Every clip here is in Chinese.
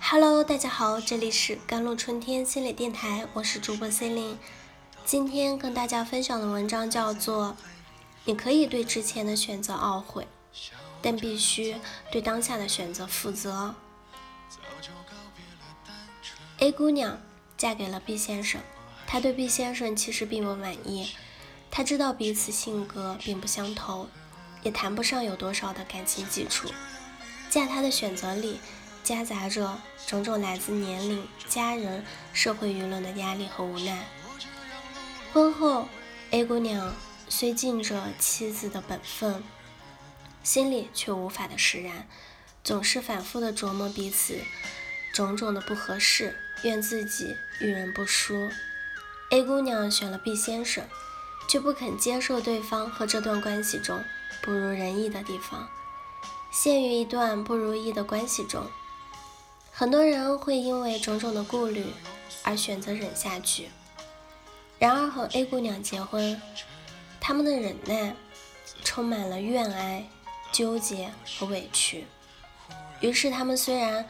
Hello，大家好，这里是甘露春天心理电台，我是主播 C 琳。今天跟大家分享的文章叫做《你可以对之前的选择懊悔，但必须对当下的选择负责》。A 姑娘嫁给了 B 先生，她对 B 先生其实并不满意，她知道彼此性格并不相投，也谈不上有多少的感情基础。嫁他的选择里。夹杂着种种来自年龄、家人、社会舆论的压力和无奈。婚后，A 姑娘虽尽着妻子的本分，心里却无法的释然，总是反复的琢磨彼此种种的不合适，怨自己遇人不淑。A 姑娘选了 B 先生，却不肯接受对方和这段关系中不如人意的地方，陷于一段不如意的关系中。很多人会因为种种的顾虑而选择忍下去，然而和 A 姑娘结婚，他们的忍耐充满了怨哀、纠结和委屈。于是他们虽然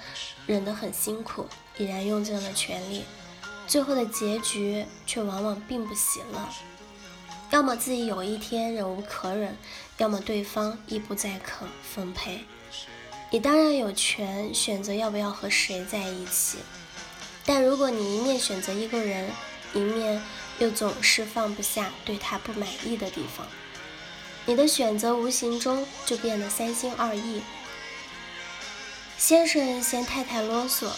忍得很辛苦，依然用尽了全力，最后的结局却往往并不喜乐。要么自己有一天忍无可忍，要么对方亦不再可奉陪。你当然有权选择要不要和谁在一起，但如果你一面选择一个人，一面又总是放不下对他不满意的地方，你的选择无形中就变得三心二意。先生嫌太太啰嗦、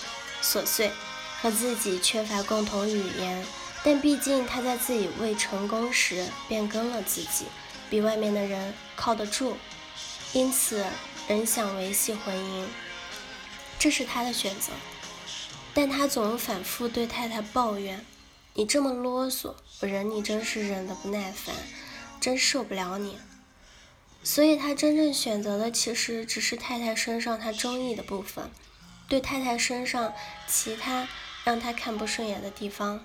琐碎，和自己缺乏共同语言，但毕竟他在自己未成功时变更了自己，比外面的人靠得住，因此。仍想维系婚姻，这是他的选择，但他总反复对太太抱怨：“你这么啰嗦，我忍你真是忍得不耐烦，真受不了你。”所以，他真正选择的其实只是太太身上他中意的部分，对太太身上其他让他看不顺眼的地方，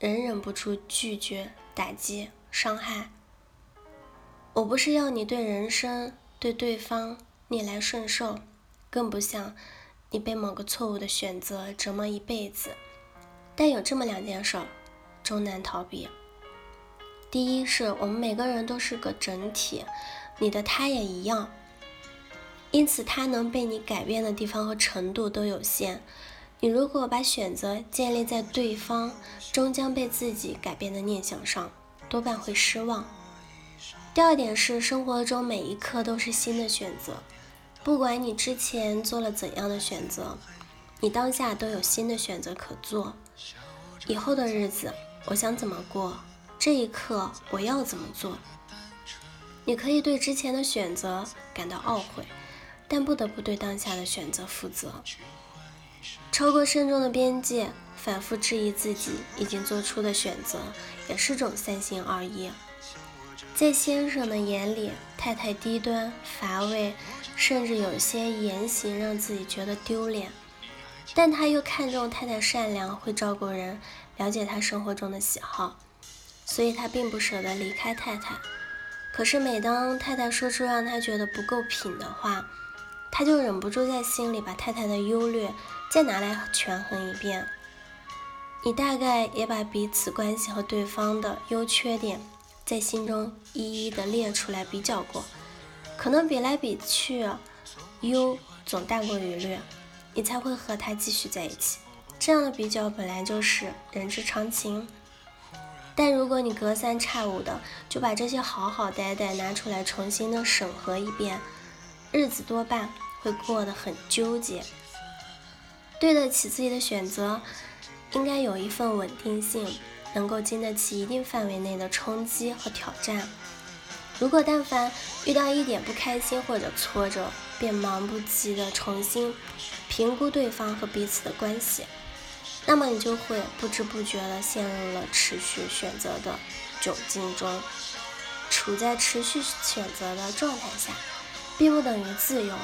仍忍不住拒绝、打击、伤害。我不是要你对人生、对对方。逆来顺受，更不像你被某个错误的选择折磨一辈子。但有这么两件事，终难逃避。第一是我们每个人都是个整体，你的他也一样，因此他能被你改变的地方和程度都有限。你如果把选择建立在对方终将被自己改变的念想上，多半会失望。第二点是生活中每一刻都是新的选择。不管你之前做了怎样的选择，你当下都有新的选择可做。以后的日子，我想怎么过，这一刻我要怎么做。你可以对之前的选择感到懊悔，但不得不对当下的选择负责。超过慎重的边界，反复质疑自己已经做出的选择，也是种三心二意。在先生的眼里，太太低端乏味，甚至有些言行让自己觉得丢脸。但他又看重太太善良，会照顾人，了解他生活中的喜好，所以他并不舍得离开太太。可是每当太太说出让他觉得不够品的话，他就忍不住在心里把太太的优劣再拿来权衡一遍。你大概也把彼此关系和对方的优缺点。在心中一一的列出来比较过，可能比来比去，优总大过于劣，你才会和他继续在一起。这样的比较本来就是人之常情。但如果你隔三差五的就把这些好好歹歹拿出来重新的审核一遍，日子多半会过得很纠结。对得起自己的选择，应该有一份稳定性。能够经得起一定范围内的冲击和挑战。如果但凡遇到一点不开心或者挫折，便忙不及的重新评估对方和彼此的关系，那么你就会不知不觉的陷入了持续选择的窘境中。处在持续选择的状态下，并不等于自由。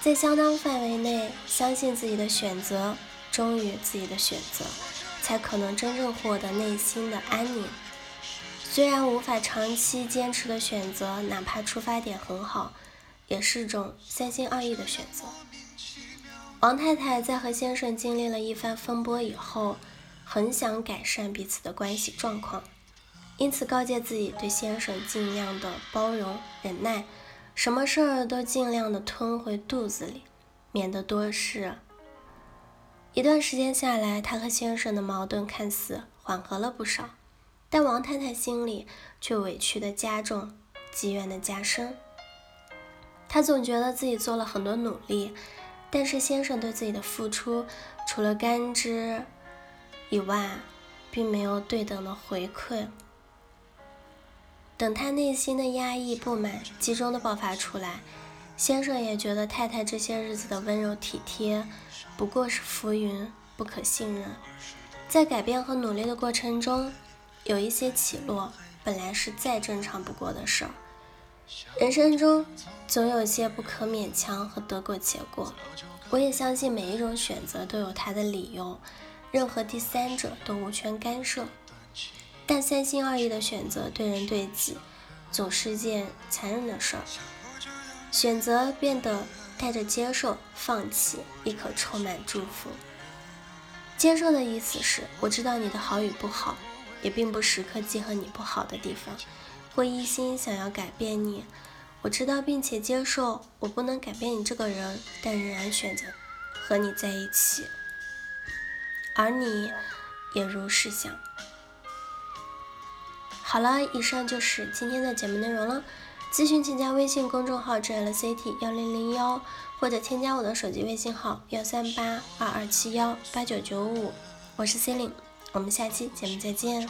在相当范围内相信自己的选择，忠于自己的选择。才可能真正获得内心的安宁。虽然无法长期坚持的选择，哪怕出发点很好，也是种三心二意的选择。王太太在和先生经历了一番风波以后，很想改善彼此的关系状况，因此告诫自己对先生尽量的包容忍耐，什么事儿都尽量的吞回肚子里，免得多事。一段时间下来，她和先生的矛盾看似缓和了不少，但王太太心里却委屈的加重，积怨的加深。她总觉得自己做了很多努力。但是先生对自己的付出，除了甘之以外，并没有对等的回馈。等他内心的压抑不满集中的爆发出来，先生也觉得太太这些日子的温柔体贴不过是浮云，不可信任。在改变和努力的过程中，有一些起落，本来是再正常不过的事儿。人生中总有些不可勉强和得过且过。我也相信每一种选择都有它的理由，任何第三者都无权干涉。但三心二意的选择对人对己，总是件残忍的事儿。选择变得带着接受、放弃，亦可充满祝福。接受的意思是，我知道你的好与不好，也并不时刻记恨你不好的地方。会一心想要改变你，我知道并且接受我不能改变你这个人，但仍然选择和你在一起，而你也如是想。好了，以上就是今天的节目内容了。咨询请加微信公众号 “jlct 幺零零幺”，或者添加我的手机微信号幺三八二二七幺八九九五。我是 c e l i n e 我们下期节目再见。